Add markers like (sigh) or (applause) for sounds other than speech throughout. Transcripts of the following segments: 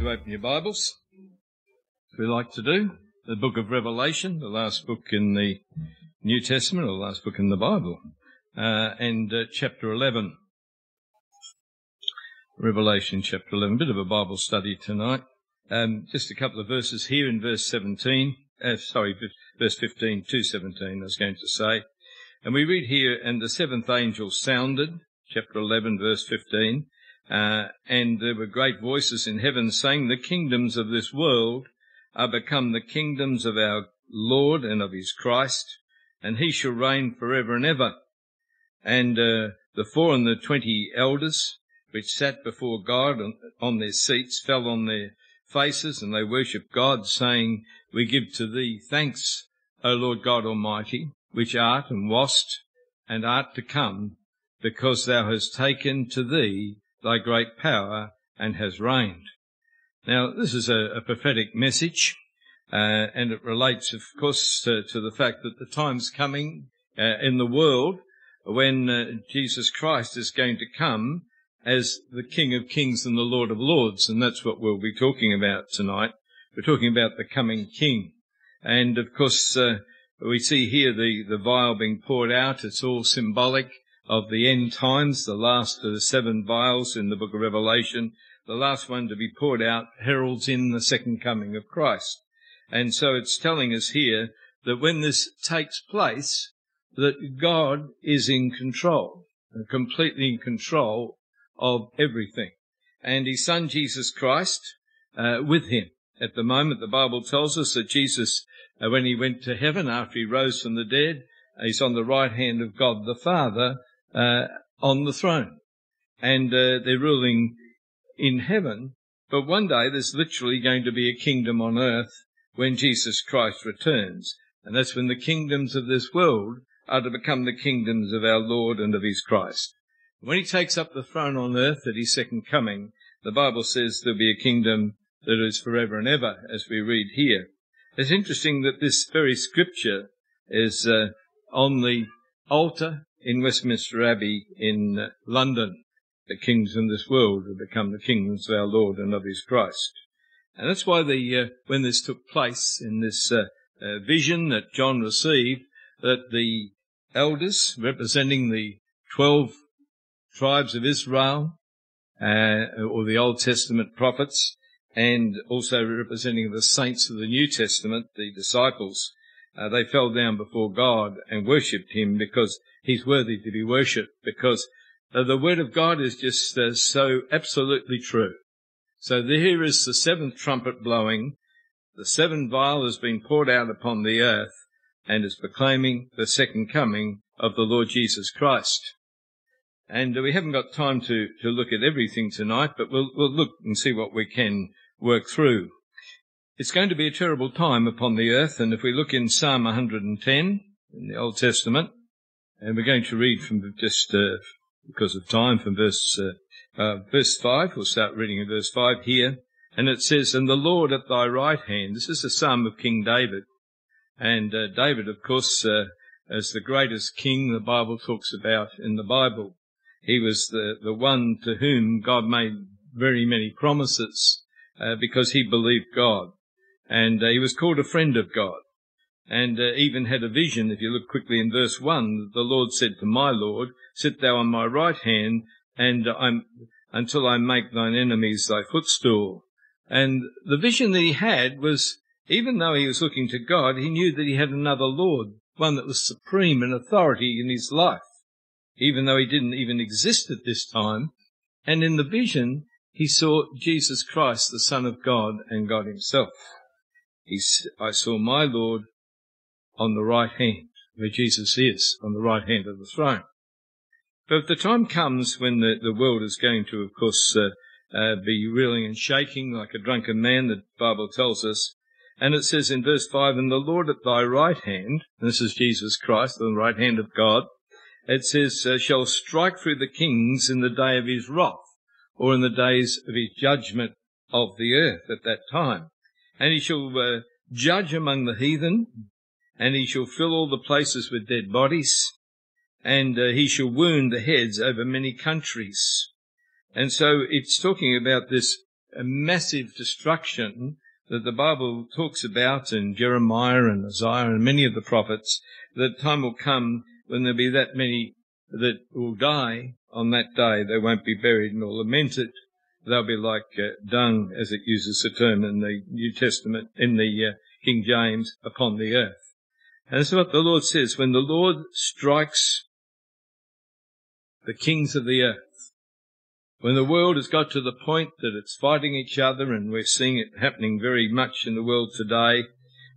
to open your Bibles, we like to do, the book of Revelation, the last book in the New Testament, or the last book in the Bible, uh, and uh, chapter 11. Revelation chapter 11, bit of a Bible study tonight. Um, just a couple of verses here in verse 17, uh, sorry, verse 15 to 17, I was going to say. And we read here, and the seventh angel sounded, chapter 11, verse 15, uh, and there were great voices in heaven saying, The kingdoms of this world are become the kingdoms of our Lord and of his Christ, and he shall reign for ever and ever. And uh, the four and the twenty elders, which sat before God on their seats, fell on their faces, and they worshipped God, saying, We give to thee thanks, O Lord God Almighty, which art and wast and art to come, because thou hast taken to thee thy great power and has reigned. Now, this is a, a prophetic message, uh, and it relates, of course, to, to, the fact that the time's coming uh, in the world when uh, Jesus Christ is going to come as the King of Kings and the Lord of Lords, and that's what we'll be talking about tonight. We're talking about the coming King. And of course, uh, we see here the, the vial being poured out. It's all symbolic of the end times, the last of the seven vials in the book of Revelation, the last one to be poured out heralds in the second coming of Christ. And so it's telling us here that when this takes place, that God is in control, completely in control of everything. And his son Jesus Christ, uh, with him. At the moment, the Bible tells us that Jesus, uh, when he went to heaven after he rose from the dead, he's on the right hand of God the Father, uh, on the throne. And uh, they're ruling in heaven. But one day there's literally going to be a kingdom on earth when Jesus Christ returns. And that's when the kingdoms of this world are to become the kingdoms of our Lord and of his Christ. When he takes up the throne on earth at his second coming, the Bible says there'll be a kingdom that is forever and ever, as we read here. It's interesting that this very scripture is uh, on the altar in Westminster Abbey in uh, London. The kings in this world have become the kings of our Lord and of his Christ. And that's why the, uh, when this took place in this uh, uh, vision that John received, that the elders representing the 12 tribes of Israel, uh, or the Old Testament prophets, and also representing the saints of the New Testament, the disciples, uh, they fell down before God and worshipped him because he's worthy to be worshipped because uh, the word of God is just uh, so absolutely true. So here is the seventh trumpet blowing. The seventh vial has been poured out upon the earth and is proclaiming the second coming of the Lord Jesus Christ. And we haven't got time to, to look at everything tonight, but we'll, we'll look and see what we can work through. It's going to be a terrible time upon the earth, and if we look in Psalm 110 in the Old Testament, and we're going to read from just uh, because of time from verse uh, uh, verse five. We'll start reading in verse five here, and it says, "And the Lord at thy right hand." This is a psalm of King David, and uh, David, of course, uh, as the greatest king the Bible talks about in the Bible. He was the the one to whom God made very many promises uh, because he believed God, and he was called a friend of God and uh, even had a vision. If you look quickly in verse 1, the Lord said to my Lord, Sit thou on my right hand, and I'm, until I make thine enemies thy footstool. And the vision that he had was, even though he was looking to God, he knew that he had another Lord, one that was supreme in authority in his life, even though he didn't even exist at this time. And in the vision, he saw Jesus Christ, the Son of God, and God himself. He, I saw my Lord on the right hand, where Jesus is, on the right hand of the throne. But the time comes when the, the world is going to, of course, uh, uh, be reeling and shaking like a drunken man, the Bible tells us. And it says in verse 5, And the Lord at thy right hand, this is Jesus Christ, on the right hand of God, it says, uh, shall strike through the kings in the day of his wrath, or in the days of his judgment of the earth at that time. And he shall uh, judge among the heathen, and he shall fill all the places with dead bodies, and uh, he shall wound the heads over many countries. And so it's talking about this a massive destruction that the Bible talks about in Jeremiah and Isaiah and many of the prophets, that time will come when there'll be that many that will die on that day. They won't be buried nor lamented. They'll be like uh, dung, as it uses the term in the New Testament, in the uh, King James, upon the earth. And that's what the Lord says. When the Lord strikes the kings of the earth, when the world has got to the point that it's fighting each other, and we're seeing it happening very much in the world today,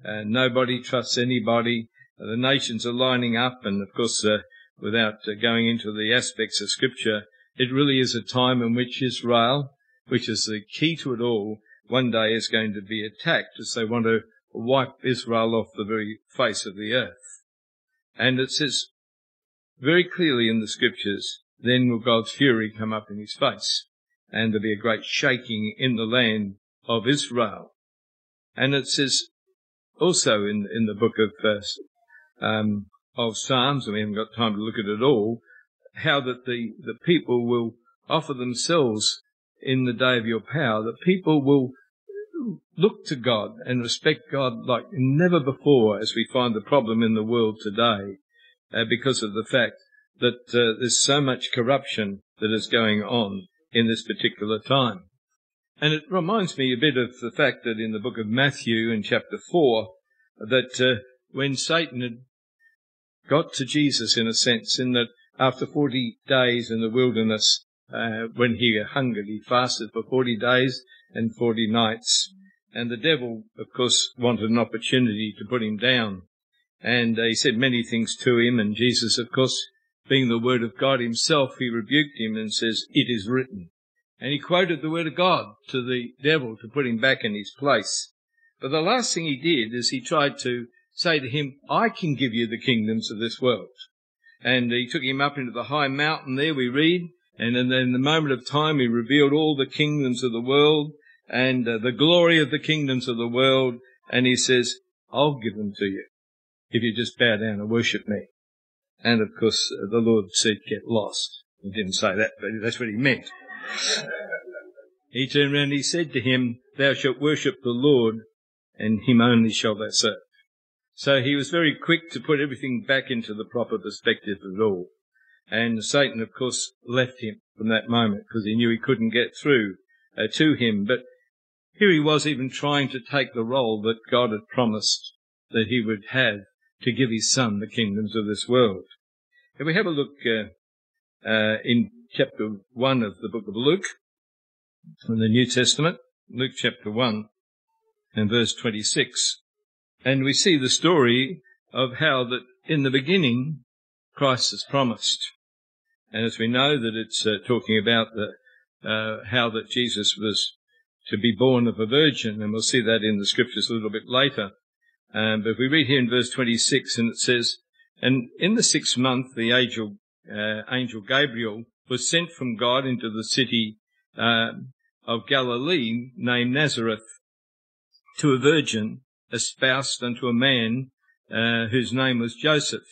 and nobody trusts anybody, the nations are lining up, and of course, uh, without uh, going into the aspects of Scripture, it really is a time in which Israel, which is the key to it all, one day is going to be attacked as they want to wipe Israel off the very face of the earth. And it says very clearly in the Scriptures then will God's fury come up in his face, and there'll be a great shaking in the land of Israel. And it says also in, in the book of, um, of Psalms, and we haven't got time to look at it all, how that the, the people will offer themselves in the day of your power, that people will look to God and respect God like never before as we find the problem in the world today, uh, because of the fact that uh, there's so much corruption that is going on in this particular time. And it reminds me a bit of the fact that in the book of Matthew in chapter 4, that uh, when Satan had got to Jesus in a sense, in that after 40 days in the wilderness, uh, when he hungered, he fasted for 40 days and 40 nights. And the devil, of course, wanted an opportunity to put him down. And uh, he said many things to him, and Jesus, of course, being the word of God himself, he rebuked him and says, it is written. And he quoted the word of God to the devil to put him back in his place. But the last thing he did is he tried to say to him, I can give you the kingdoms of this world. And he took him up into the high mountain there, we read, and in the moment of time he revealed all the kingdoms of the world and uh, the glory of the kingdoms of the world. And he says, I'll give them to you if you just bow down and worship me. And of course, uh, the Lord said, get lost. He didn't say that, but that's what he meant. he turned around and he said to him, thou shalt worship the Lord and him only shall thou serve. So he was very quick to put everything back into the proper perspective of all. And Satan, of course, left him from that moment because he knew he couldn't get through uh, to him. But here he was even trying to take the role that God had promised that he would have to give his son the kingdoms of this world. If we have a look uh, uh, in chapter 1 of the book of Luke, in the New Testament, Luke chapter 1 and verse 26, and we see the story of how that in the beginning Christ has promised. And as we know that it's uh, talking about the, uh, how that Jesus was to be born of a virgin, and we'll see that in the scriptures a little bit later. Um, but we read here in verse 26, and it says, And in the sixth month, the angel, uh, angel Gabriel was sent from God into the city uh, of Galilee named Nazareth to a virgin espoused unto a man uh, whose name was Joseph.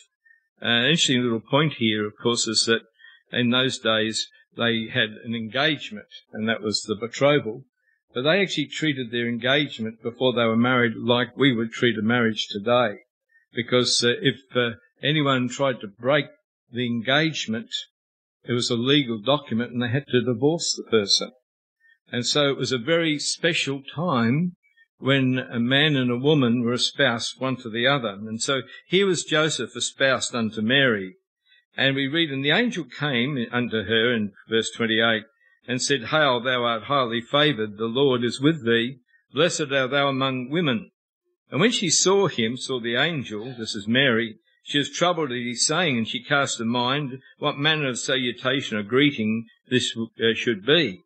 Uh, interesting little point here, of course, is that in those days they had an engagement, and that was the betrothal. But they actually treated their engagement before they were married like we would treat a marriage today. Because uh, if uh, anyone tried to break the engagement, it was a legal document and they had to divorce the person. And so it was a very special time when a man and a woman were espoused one to the other. And so here was Joseph espoused unto Mary. And we read, and the angel came unto her in verse 28 and said, Hail, thou art highly favoured, the Lord is with thee, blessed art thou among women. And when she saw him, saw the angel, this is Mary, she was troubled at his saying, and she cast her mind what manner of salutation or greeting this uh, should be.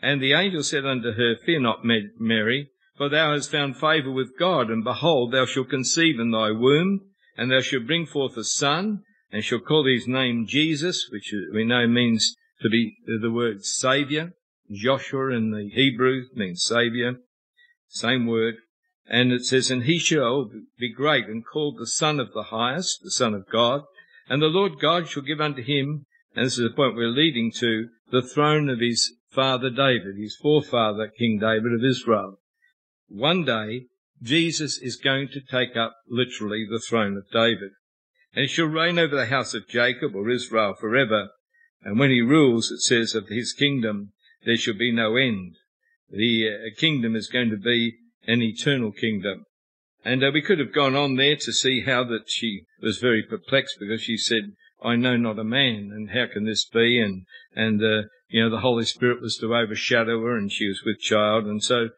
And the angel said unto her, Fear not, Mary, for thou hast found favour with God, and behold, thou shalt conceive in thy womb, and thou shalt bring forth a son, and shall call his name Jesus, which we know means to be the word Saviour. Joshua in the Hebrew means Saviour. Same word. And it says, And he shall be great and called the Son of the Highest, the Son of God. And the Lord God shall give unto him, and this is the point we're leading to, the throne of his father David, his forefather, King David of Israel. One day, Jesus is going to take up literally the throne of David. And he shall reign over the house of Jacob or Israel forever. And when he rules, it says of his kingdom, there shall be no end. The uh, kingdom is going to be an eternal kingdom. And uh, we could have gone on there to see how that she was very perplexed because she said, I know not a man, and how can this be? And, and, uh, you know, the Holy Spirit was to overshadow her and she was with child. And so,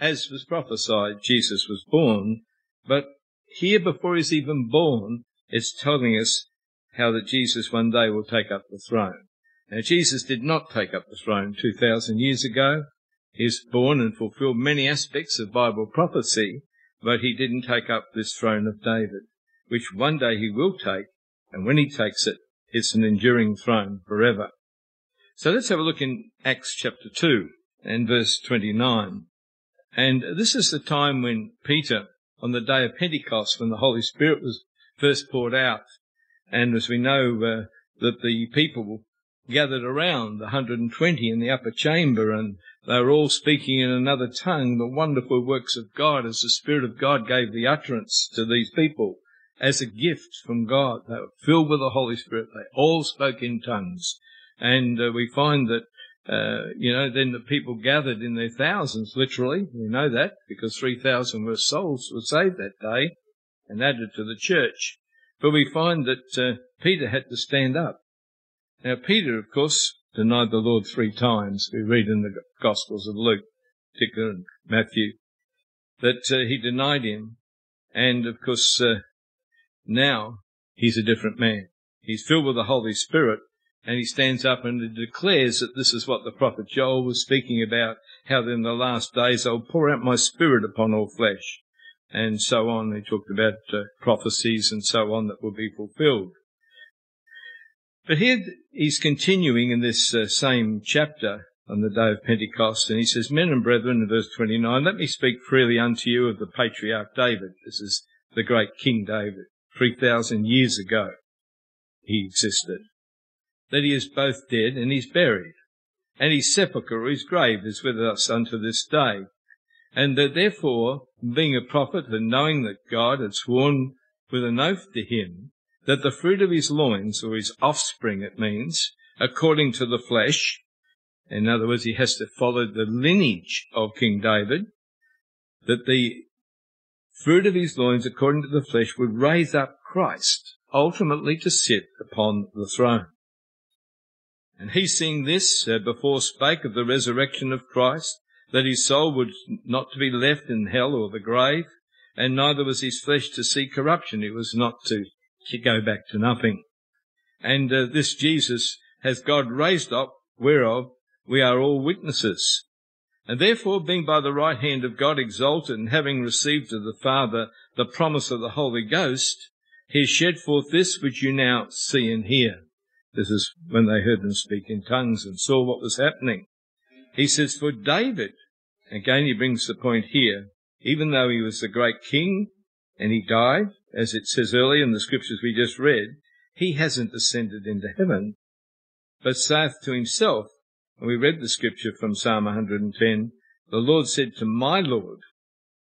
as was prophesied, Jesus was born. But here before he's even born, it's telling us how that Jesus one day will take up the throne. Now, Jesus did not take up the throne 2,000 years ago. He was born and fulfilled many aspects of Bible prophecy, but he didn't take up this throne of David, which one day he will take, and when he takes it, it's an enduring throne forever. So let's have a look in Acts chapter 2 and verse 29. And this is the time when Peter, on the day of Pentecost, when the Holy Spirit was first poured out, and as we know, uh, that the people gathered around, the 120 in the upper chamber, and they were all speaking in another tongue, the wonderful works of God as the Spirit of God gave the utterance to these people as a gift from God. They were filled with the Holy Spirit. They all spoke in tongues. And uh, we find that, uh, you know, then the people gathered in their thousands, literally. We know that because 3,000 were souls were saved that day and added to the church. But we find that uh, Peter had to stand up. Now, Peter, of course, denied the Lord three times. We read in the Gospels of Luke, particularly and Matthew, that uh, he denied him. And of course, uh, now he's a different man. He's filled with the Holy Spirit and he stands up and declares that this is what the prophet Joel was speaking about, how in the last days I'll pour out my spirit upon all flesh. And so on. He talked about uh, prophecies and so on that will be fulfilled. But here he's continuing in this uh, same chapter on the day of Pentecost, and he says, Men and brethren, in verse 29, let me speak freely unto you of the patriarch David. This is the great King David. 3,000 years ago he existed. That he is both dead and he's buried. And his sepulchre, his grave, is with us unto this day. And that therefore, being a prophet and knowing that God had sworn with an oath to him that the fruit of his loins, or his offspring it means, according to the flesh, in other words, he has to follow the lineage of King David, that the fruit of his loins, according to the flesh, would raise up Christ, ultimately to sit upon the throne. And he seeing this, uh, before spake of the resurrection of Christ, that his soul would not to be left in hell or the grave, and neither was his flesh to see corruption. It was not to to go back to nothing. And uh, this Jesus has God raised up, whereof we are all witnesses. And therefore, being by the right hand of God exalted, and having received of the Father the promise of the Holy Ghost, he has shed forth this which you now see and hear. This is when they heard them speak in tongues and saw what was happening. He says, for David, again he brings the point here, even though he was the great king and he died, as it says earlier in the scriptures we just read, he hasn't ascended into heaven, but saith to himself, and we read the scripture from Psalm 110, the Lord said to my Lord,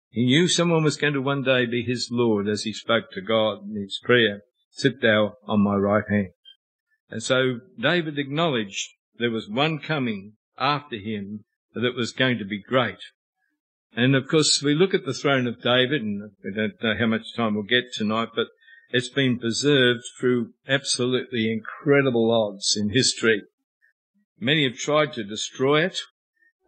he knew someone was going to one day be his Lord as he spoke to God in his prayer, sit thou on my right hand. And so David acknowledged there was one coming after him that was going to be great. And of course, we look at the throne of David, and we don't know how much time we'll get tonight, but it's been preserved through absolutely incredible odds in history. Many have tried to destroy it.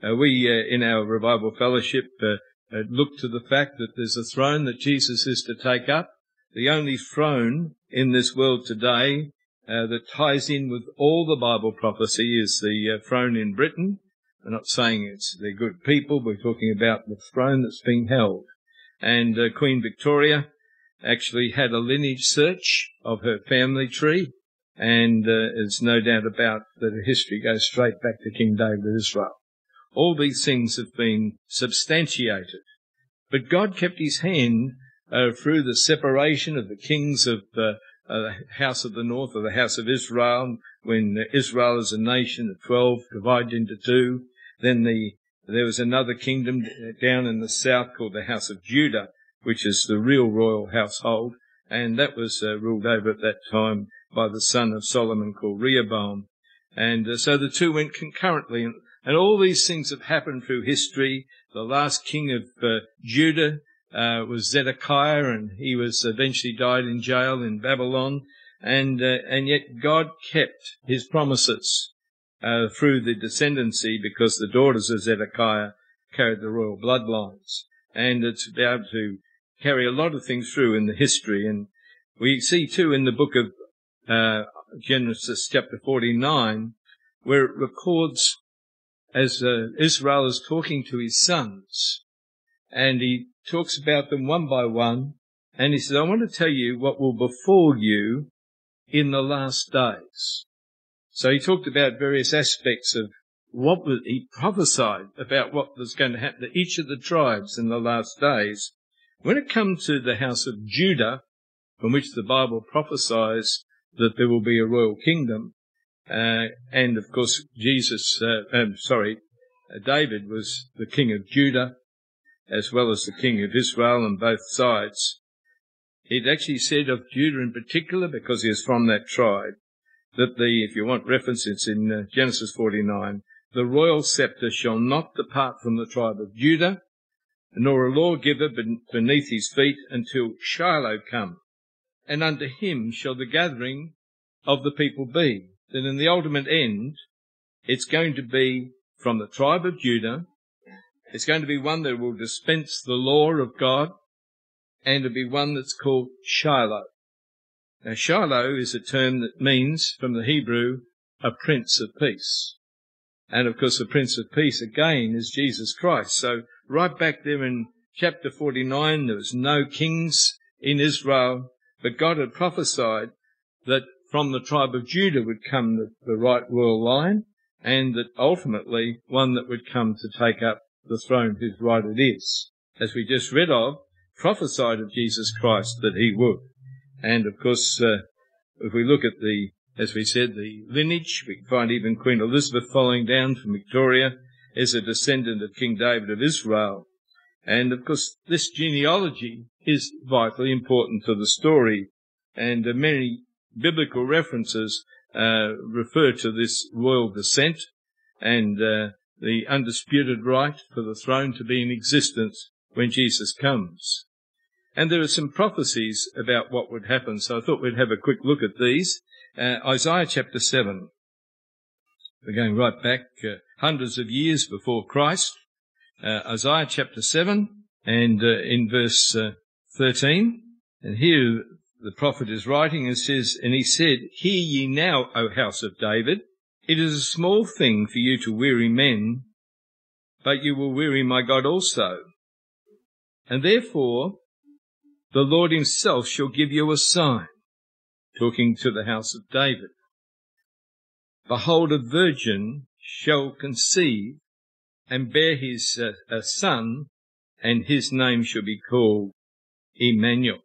Uh, we, uh, in our revival fellowship, uh, uh look to the fact that there's a throne that Jesus is to take up. The only throne in this world today uh, that ties in with all the Bible prophecy is the uh, throne in Britain we're not saying it's they're good people. We're talking about the throne that's being held. And uh, Queen Victoria actually had a lineage search of her family tree, and uh, there's no doubt about that her history goes straight back to King David of Israel. All these things have been substantiated, but God kept His hand uh, through the separation of the kings of uh, uh, the house of the north of the house of Israel, when Israel as a nation of 12 divided into two. Then the, there was another kingdom down in the south called the house of Judah, which is the real royal household. And that was uh, ruled over at that time by the son of Solomon called Rehoboam. And uh, so the two went concurrently. And, and, all these things have happened through history. The last king of uh, Judah uh, was Zedekiah, and he was eventually died in jail in Babylon. And uh, and yet God kept His promises uh, through the descendancy because the daughters of Zedekiah carried the royal bloodlines, and it's about to carry a lot of things through in the history. And we see too in the book of uh, Genesis chapter 49, where it records as uh, Israel is talking to his sons, and he talks about them one by one, and he says, I want to tell you what will befall you in the last days. So he talked about various aspects of what was, he prophesied about what was going to happen to each of the tribes in the last days. When it comes to the house of Judah, from which the Bible prophesies that there will be a royal kingdom, uh, and of course Jesus, uh, um, sorry, uh, David was the king of Judah, as well as the king of Israel on both sides. It actually said of Judah in particular, because he is from that tribe, that the, if you want reference, it's in uh, Genesis 49, the royal scepter shall not depart from the tribe of Judah, nor a lawgiver beneath his feet until Shiloh come, and unto him shall the gathering of the people be. That in the ultimate end, it's going to be from the tribe of Judah, it's going to be one that will dispense the law of God and to be one that's called Shiloh. Now Shiloh is a term that means from the Hebrew a prince of peace. And of course the prince of peace again is Jesus Christ. So right back there in chapter 49 there was no kings in Israel, but God had prophesied that from the tribe of Judah would come the, the right royal line and that ultimately one that would come to take up the throne whose right it is. As we just read of, prophesied of Jesus Christ that he would. And of course, uh, if we look at the, as we said, the lineage, we find even Queen Elizabeth following down from Victoria as a descendant of King David of Israel. And of course, this genealogy is vitally important to the story. And uh, many biblical references uh, refer to this royal descent and uh, the undisputed right for the throne to be in existence when Jesus comes. And there are some prophecies about what would happen, so I thought we'd have a quick look at these. Uh, Isaiah chapter 7. We're going right back uh, hundreds of years before Christ. Uh, Isaiah chapter 7 and uh, in verse uh, 13. And here the prophet is writing and says, And he said, Hear ye now, O house of David, it is a small thing for you to weary men, but you will weary my God also. And therefore, the Lord himself shall give you a sign, talking to the house of David. Behold, a virgin shall conceive and bear his uh, a son, and his name shall be called Emmanuel.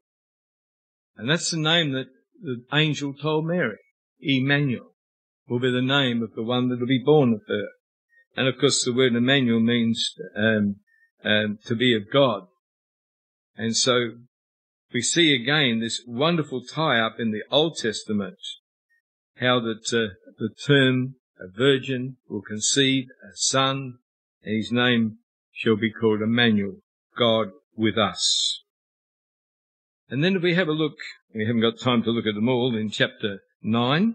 And that's the name that the angel told Mary, Emmanuel will be the name of the one that will be born of her. And of course, the word Emmanuel means um, um, to be of God. And so we see again this wonderful tie-up in the Old Testament, how that uh, the term a virgin will conceive a son, and his name shall be called Emmanuel, God with us. And then if we have a look, we haven't got time to look at them all, in chapter 9,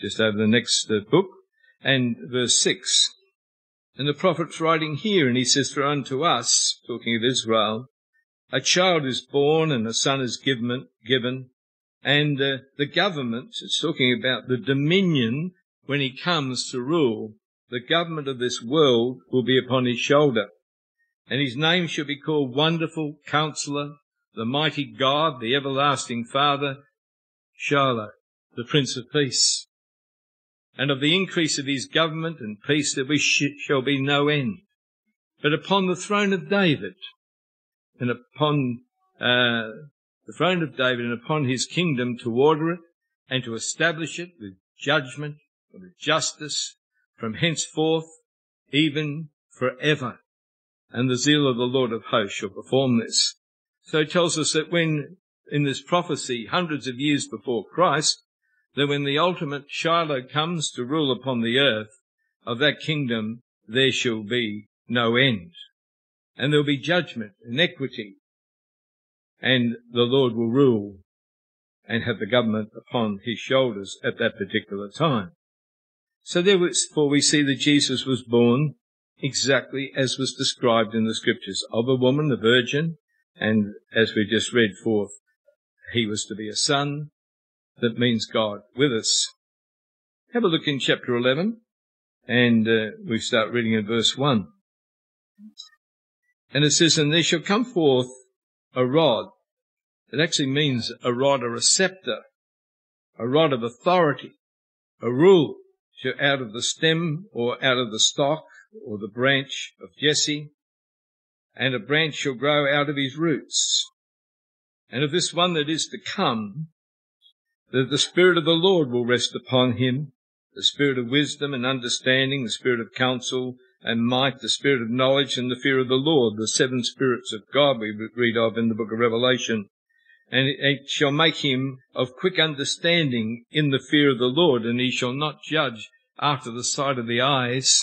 just over the next uh, book, and verse 6. And the prophet's writing here, and he says, For unto us, talking of Israel, a child is born and a son is given, given and uh, the government, it's talking about the dominion when he comes to rule, the government of this world will be upon his shoulder. And his name shall be called Wonderful Counselor, the Mighty God, the Everlasting Father, Shiloh, the Prince of Peace and of the increase of his government and peace there shall be no end. But upon the throne of David and upon uh, the throne of David and upon his kingdom to order it and to establish it with judgment and with justice from henceforth even forever. And the zeal of the Lord of hosts shall perform this. So it tells us that when in this prophecy hundreds of years before Christ, that when the ultimate Shiloh comes to rule upon the earth, of that kingdom there shall be no end. And there'll be judgment and equity. And the Lord will rule and have the government upon his shoulders at that particular time. So therefore we see that Jesus was born exactly as was described in the scriptures of a woman, a virgin, and as we just read forth, he was to be a son. That means God with us. Have a look in chapter 11 and uh, we start reading in verse 1. And it says, And there shall come forth a rod. It actually means a rod or a scepter, a rod of authority, a rule out of the stem or out of the stock or the branch of Jesse, and a branch shall grow out of his roots. And of this one that is to come, that the Spirit of the Lord will rest upon him, the Spirit of wisdom and understanding, the Spirit of counsel and might, the Spirit of knowledge and the fear of the Lord, the seven spirits of God we read of in the book of Revelation. And it shall make him of quick understanding in the fear of the Lord, and he shall not judge after the sight of the eyes,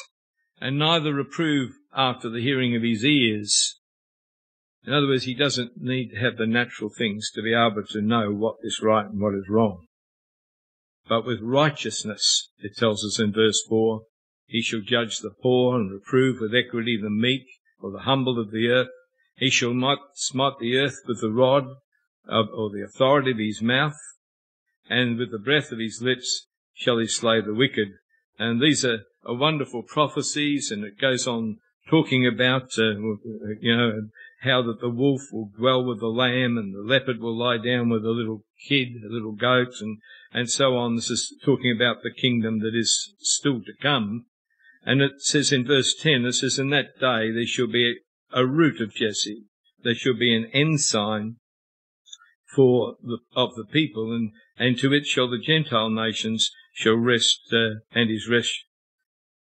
and neither reprove after the hearing of his ears. In other words, he doesn't need to have the natural things to be able to know what is right and what is wrong. But with righteousness, it tells us in verse 4, he shall judge the poor and reprove with equity the meek or the humble of the earth. He shall not smite the earth with the rod of, or the authority of his mouth, and with the breath of his lips shall he slay the wicked. And these are, are wonderful prophecies, and it goes on talking about, uh, you know, how that the wolf will dwell with the lamb and the leopard will lie down with a little kid, a little goat, and, and so on. This is talking about the kingdom that is still to come. And it says in verse 10, it says, In that day there shall be a root of Jesse. There shall be an ensign for the, of the people, and, and to it shall the Gentile nations shall rest, uh, and his rest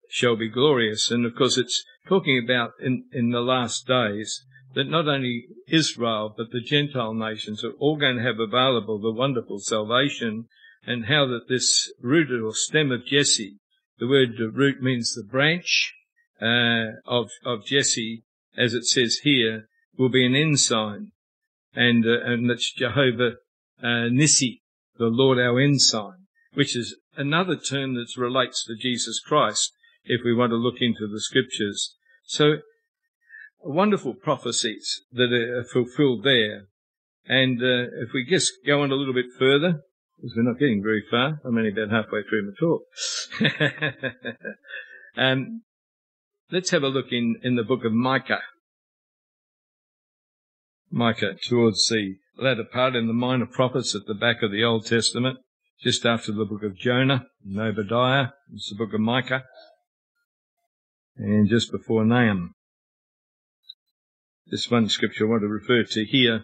shall be glorious. And of course it's talking about in, in the last days that not only Israel, but the Gentile nations are all going to have available the wonderful salvation and how that this root or stem of Jesse, the word root means the branch uh, of, of Jesse, as it says here, will be an ensign. And, uh, and that's Jehovah uh, Nissi, the Lord our ensign, which is another term that relates to Jesus Christ if we want to look into the scriptures. So wonderful prophecies that are fulfilled there. And uh, if we just go on a little bit further, because we're not getting very far, I'm only about halfway through my talk. (laughs) um, let's have a look in, in the book of Micah. Micah, towards the latter part in the minor prophets at the back of the Old Testament, just after the book of Jonah and Obadiah, it's the book of Micah, and just before Nahum. This one scripture I want to refer to here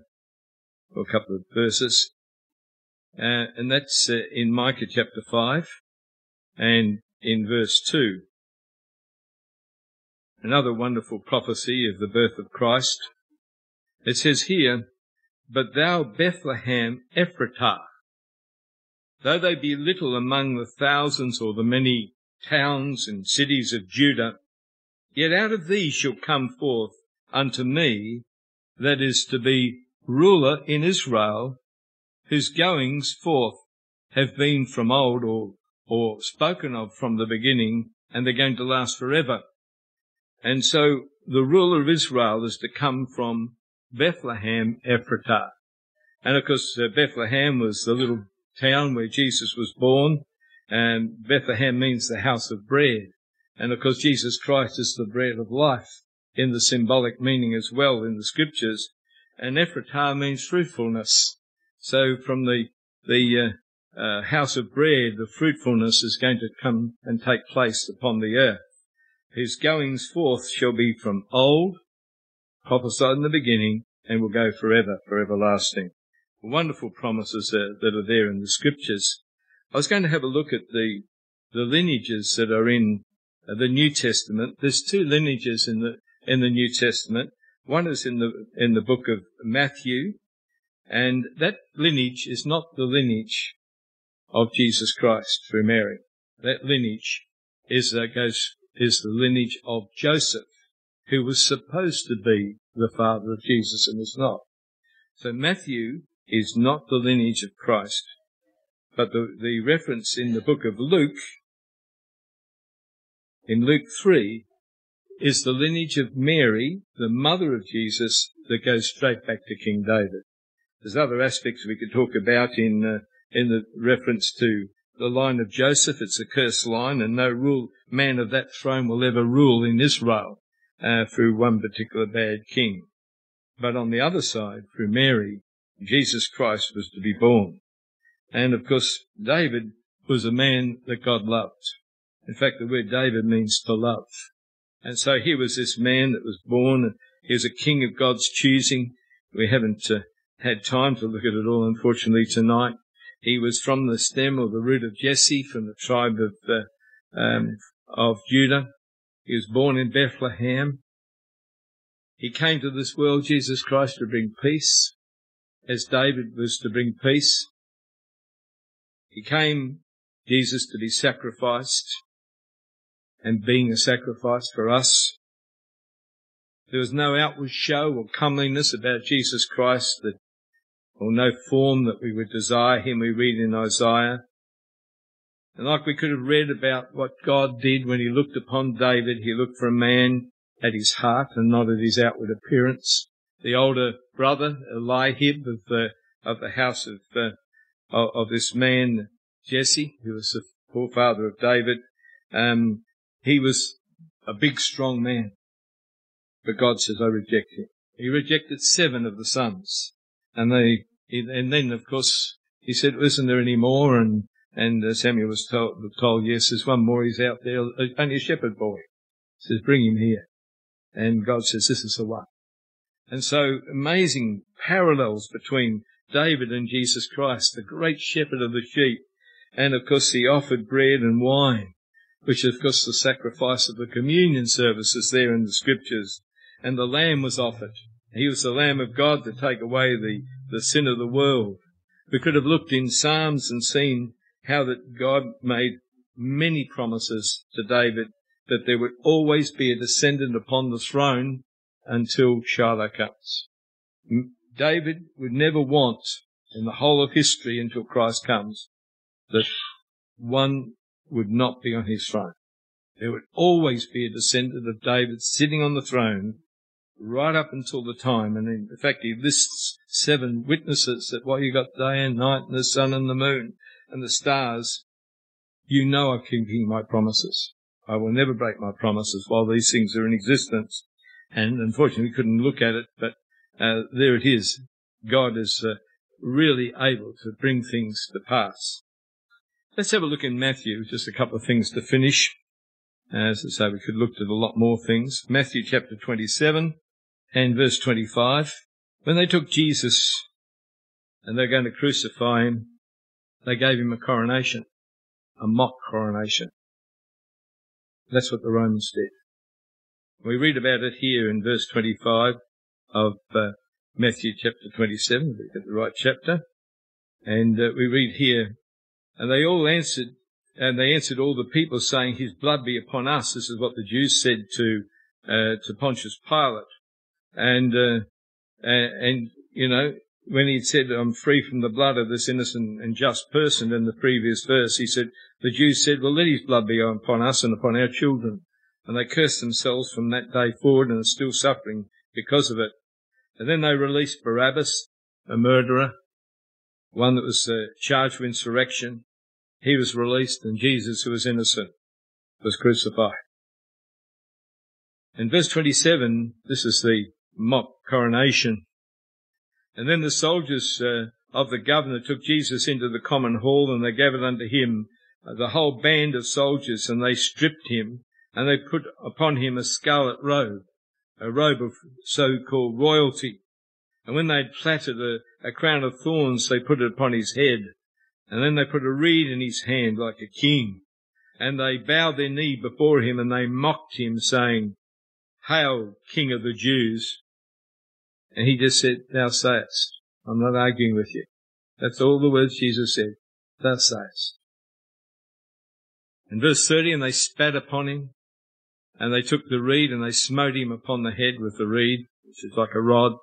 for a couple of verses. Uh, and that's uh, in Micah chapter 5 and in verse 2. Another wonderful prophecy of the birth of Christ. It says here, But thou Bethlehem Ephratah, though they be little among the thousands or the many towns and cities of Judah, yet out of thee shall come forth unto me that is to be ruler in Israel, whose goings forth have been from old or, or spoken of from the beginning, and they're going to last forever. And so the ruler of Israel is to come from Bethlehem Ephratah. And of course, uh, Bethlehem was the little town where Jesus was born, and Bethlehem means the house of bread. And of course, Jesus Christ is the bread of life in the symbolic meaning as well in the scriptures. And Ephratah means fruitfulness. So from the, the uh, uh, house of bread, the fruitfulness is going to come and take place upon the earth. His goings forth shall be from old, prophesied in the beginning, and will go forever, for everlasting. wonderful promises uh, that are there in the scriptures. I was going to have a look at the the lineages that are in uh, the New Testament. There's two lineages in the in the New Testament. One is in the in the book of Matthew, and that lineage is not the lineage of Jesus Christ through Mary. That lineage is goes is the lineage of Joseph, who was supposed to be the father of Jesus and is not. So Matthew is not the lineage of Christ, but the, the reference in the book of Luke, in Luke 3, is the lineage of Mary, the mother of Jesus, that goes straight back to King David. There's other aspects we could talk about in uh, in the reference to the line of Joseph. It's a cursed line, and no rule man of that throne will ever rule in Israel uh, through one particular bad king. But on the other side, through Mary, Jesus Christ was to be born. And of course, David was a man that God loved. In fact, the word David means to love. And so he was this man that was born. He was a king of God's choosing. We haven't uh, had time to look at it all, unfortunately, tonight. He was from the stem or the root of Jesse, from the tribe of uh, um, of Judah. He was born in Bethlehem. He came to this world, Jesus Christ, to bring peace, as David was to bring peace. He came, Jesus, to be sacrificed and being a sacrifice for us. There was no outward show or comeliness about Jesus Christ that, or no form that we would desire him. We read in Isaiah. And like we could have read about what God did when he looked upon David, he looked for a man at his heart and not at his outward appearance. The older brother, Eliab of the, of the house of, uh, of, this man, Jesse, who was the forefather of David, um, he was a big, strong man. But God says, I reject him. He rejected seven of the sons. And they, and then of course, he said, isn't there any more? And, and uh, Samuel was told, told, yes, there's one more. He's out there, uh, only a shepherd boy. He says, bring him here. And God says, this is the one. And so amazing parallels between David and Jesus Christ, the great shepherd of the sheep. And of course he offered bread and wine, which of course the sacrifice of the communion services there in the scriptures. And the lamb was offered. He was the lamb of God to take away the, the sin of the world. We could have looked in Psalms and seen how that God made many promises to David that there would always be a descendant upon the throne until Shiloh comes. David would never want in the whole of history until Christ comes that one would not be on his throne. There would always be a descendant of David sitting on the throne right up until the time. And in fact, he lists seven witnesses that while you got day and night and the sun and the moon and the stars, you know I'm keeping my promises. I will never break my promises while these things are in existence. And unfortunately, we couldn't look at it, but uh, there it is. God is uh, really able to bring things to pass. Let's have a look in Matthew, just a couple of things to finish. As I say, we could look at a lot more things. Matthew chapter 27 and verse 25. When they took Jesus and they're going to crucify him, they gave him a coronation, a mock coronation. That's what the Romans did. We read about it here in verse 25 of uh, Matthew chapter 27. We get the right chapter. And uh, we read here, and they all answered, and they answered all the people saying, his blood be upon us. This is what the Jews said to, uh, to Pontius Pilate. And, uh, and, you know, when he said, I'm free from the blood of this innocent and just person in the previous verse, he said, the Jews said, well, let his blood be upon us and upon our children. And they cursed themselves from that day forward and are still suffering because of it. And then they released Barabbas, a murderer, one that was uh, charged with insurrection. He was released and Jesus, who was innocent, was crucified. In verse 27, this is the mock coronation. And then the soldiers uh, of the governor took Jesus into the common hall and they gathered unto him uh, the whole band of soldiers and they stripped him and they put upon him a scarlet robe, a robe of so-called royalty. And when they'd plaited a, a crown of thorns, they put it upon his head. And then they put a reed in his hand like a king. And they bowed their knee before him and they mocked him saying, Hail, King of the Jews. And he just said, Thou sayest. I'm not arguing with you. That's all the words Jesus said. Thou sayest. In verse 30, and they spat upon him, and they took the reed and they smote him upon the head with the reed, which is like a rod.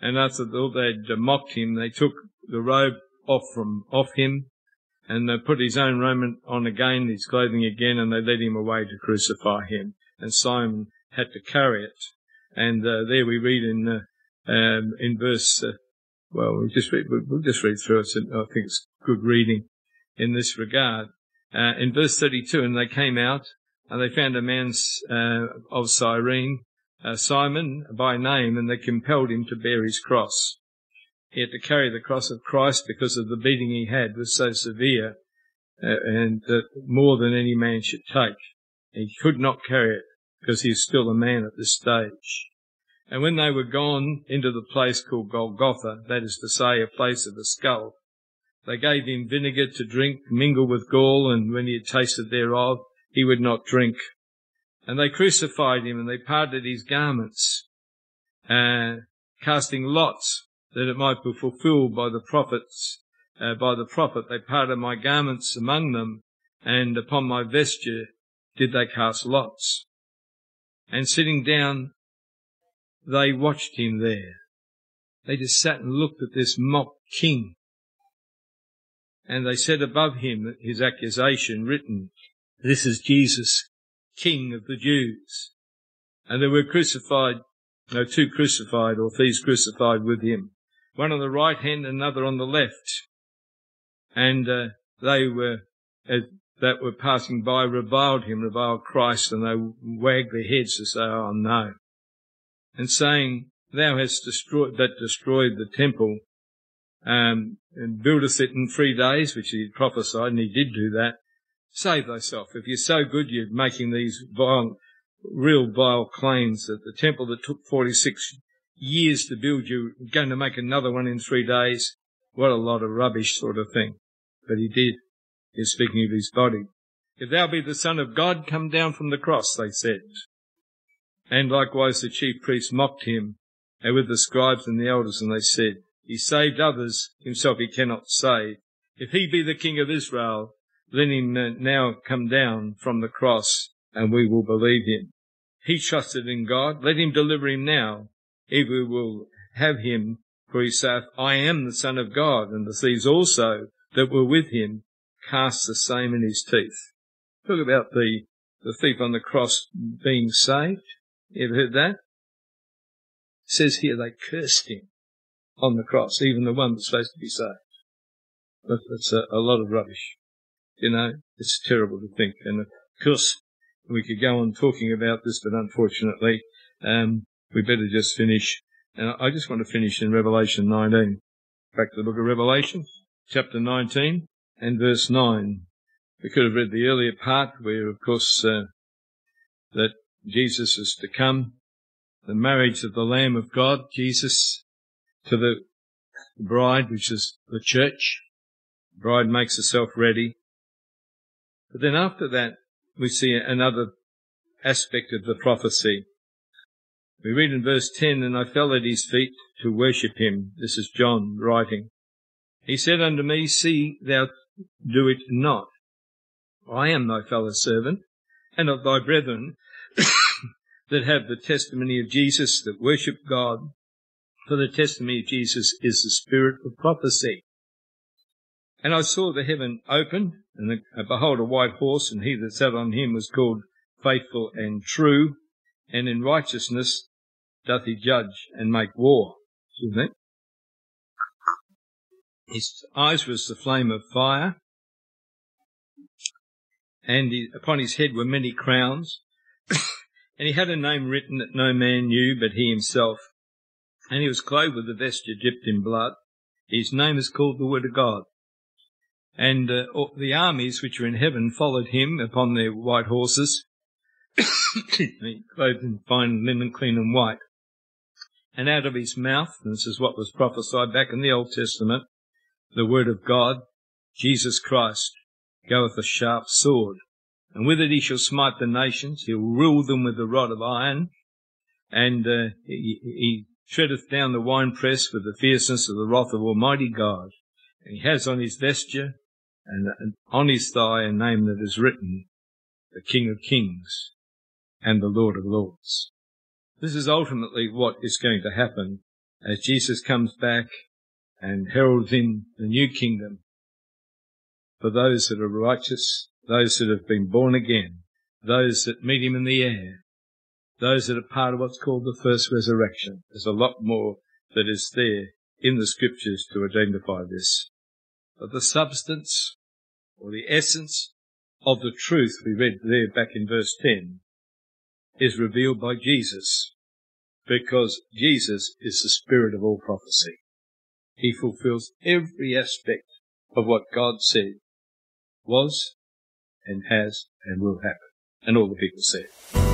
And after all they'd mocked him, they took the robe off from off him, and they put his own raiment on again, his clothing again, and they led him away to crucify him. And Simon had to carry it. And uh, there we read in uh, um, in verse. Uh, well, we'll just read. We'll just read through it. I think it's good reading in this regard. Uh, in verse 32, and they came out, and they found a man uh, of Cyrene, uh, Simon by name, and they compelled him to bear his cross. He had to carry the cross of Christ because of the beating he had was so severe, uh, and more than any man should take. He could not carry it because he is still a man at this stage. And when they were gone into the place called Golgotha, that is to say, a place of a skull, they gave him vinegar to drink, mingled with gall, and when he had tasted thereof, he would not drink. And they crucified him, and they parted his garments, uh, casting lots, that it might be fulfilled by the prophets. Uh, by the prophet, they parted my garments among them, and upon my vesture did they cast lots. And sitting down, they watched him there. They just sat and looked at this mock king and they said above him his accusation written, This is Jesus, King of the Jews. And there were crucified, no, two crucified or thieves crucified with him, one on the right hand, another on the left. And uh, they were, that were passing by reviled him, reviled Christ, and they wagged their heads to say, Oh no. And saying, Thou hast destroyed, that destroyed the temple, um, and buildeth it in three days, which he prophesied, and he did do that. Save thyself. If you're so good, you're making these vile, real vile claims that the temple that took 46 years to build, you're going to make another one in three days. What a lot of rubbish sort of thing. But he did. He's speaking of his body. If thou be the Son of God, come down from the cross, they said. And likewise the chief priests mocked him, and with the scribes and the elders, and they said, he saved others, himself he cannot save. If he be the king of Israel, let him now come down from the cross and we will believe him. He trusted in God. Let him deliver him now, if we will have him. For he saith, I am the son of God, and the thieves also that were with him cast the same in his teeth. Talk about the, the thief on the cross being saved. You ever heard that? It says here they cursed him on the cross, even the one that's supposed to be saved. But that's a, a lot of rubbish. You know, it's terrible to think. And of course, we could go on talking about this, but unfortunately, um, we better just finish. And I just want to finish in Revelation 19. Back to the book of Revelation, chapter 19 and verse 9. We could have read the earlier part where, of course, uh, that Jesus is to come, the marriage of the Lamb of God, Jesus to the bride, which is the church. The bride makes herself ready. But then after that, we see another aspect of the prophecy. We read in verse 10, And I fell at his feet to worship him. This is John writing. He said unto me, See thou do it not. I am thy fellow servant, and of thy brethren (coughs) that have the testimony of Jesus, that worship God, for the testimony of Jesus is the spirit of prophecy. And I saw the heaven opened, and behold, a white horse, and he that sat on him was called faithful and true, and in righteousness doth he judge and make war. His eyes was the flame of fire, and he, upon his head were many crowns, (coughs) and he had a name written that no man knew but he himself. And he was clothed with a vesture dipped in blood. His name is called the Word of God. And uh, the armies which were in heaven followed him upon their white horses, (coughs) clothed in fine linen, clean and white. and out of his mouth, and this is what was prophesied back in the Old Testament, the word of God, Jesus Christ, goeth a sharp sword, and with it he shall smite the nations, he'll rule them with the rod of iron, and uh, he, he treadeth down the winepress with the fierceness of the wrath of Almighty God. And he has on his vesture and on his thigh a name that is written, the King of Kings and the Lord of Lords. This is ultimately what is going to happen as Jesus comes back and heralds in the new kingdom for those that are righteous, those that have been born again, those that meet him in the air, those that are part of what's called the first resurrection. There's a lot more that is there in the scriptures to identify this. But the substance or the essence of the truth we read there back in verse 10 is revealed by Jesus because Jesus is the spirit of all prophecy. He fulfills every aspect of what God said was and has and will happen. And all the people said.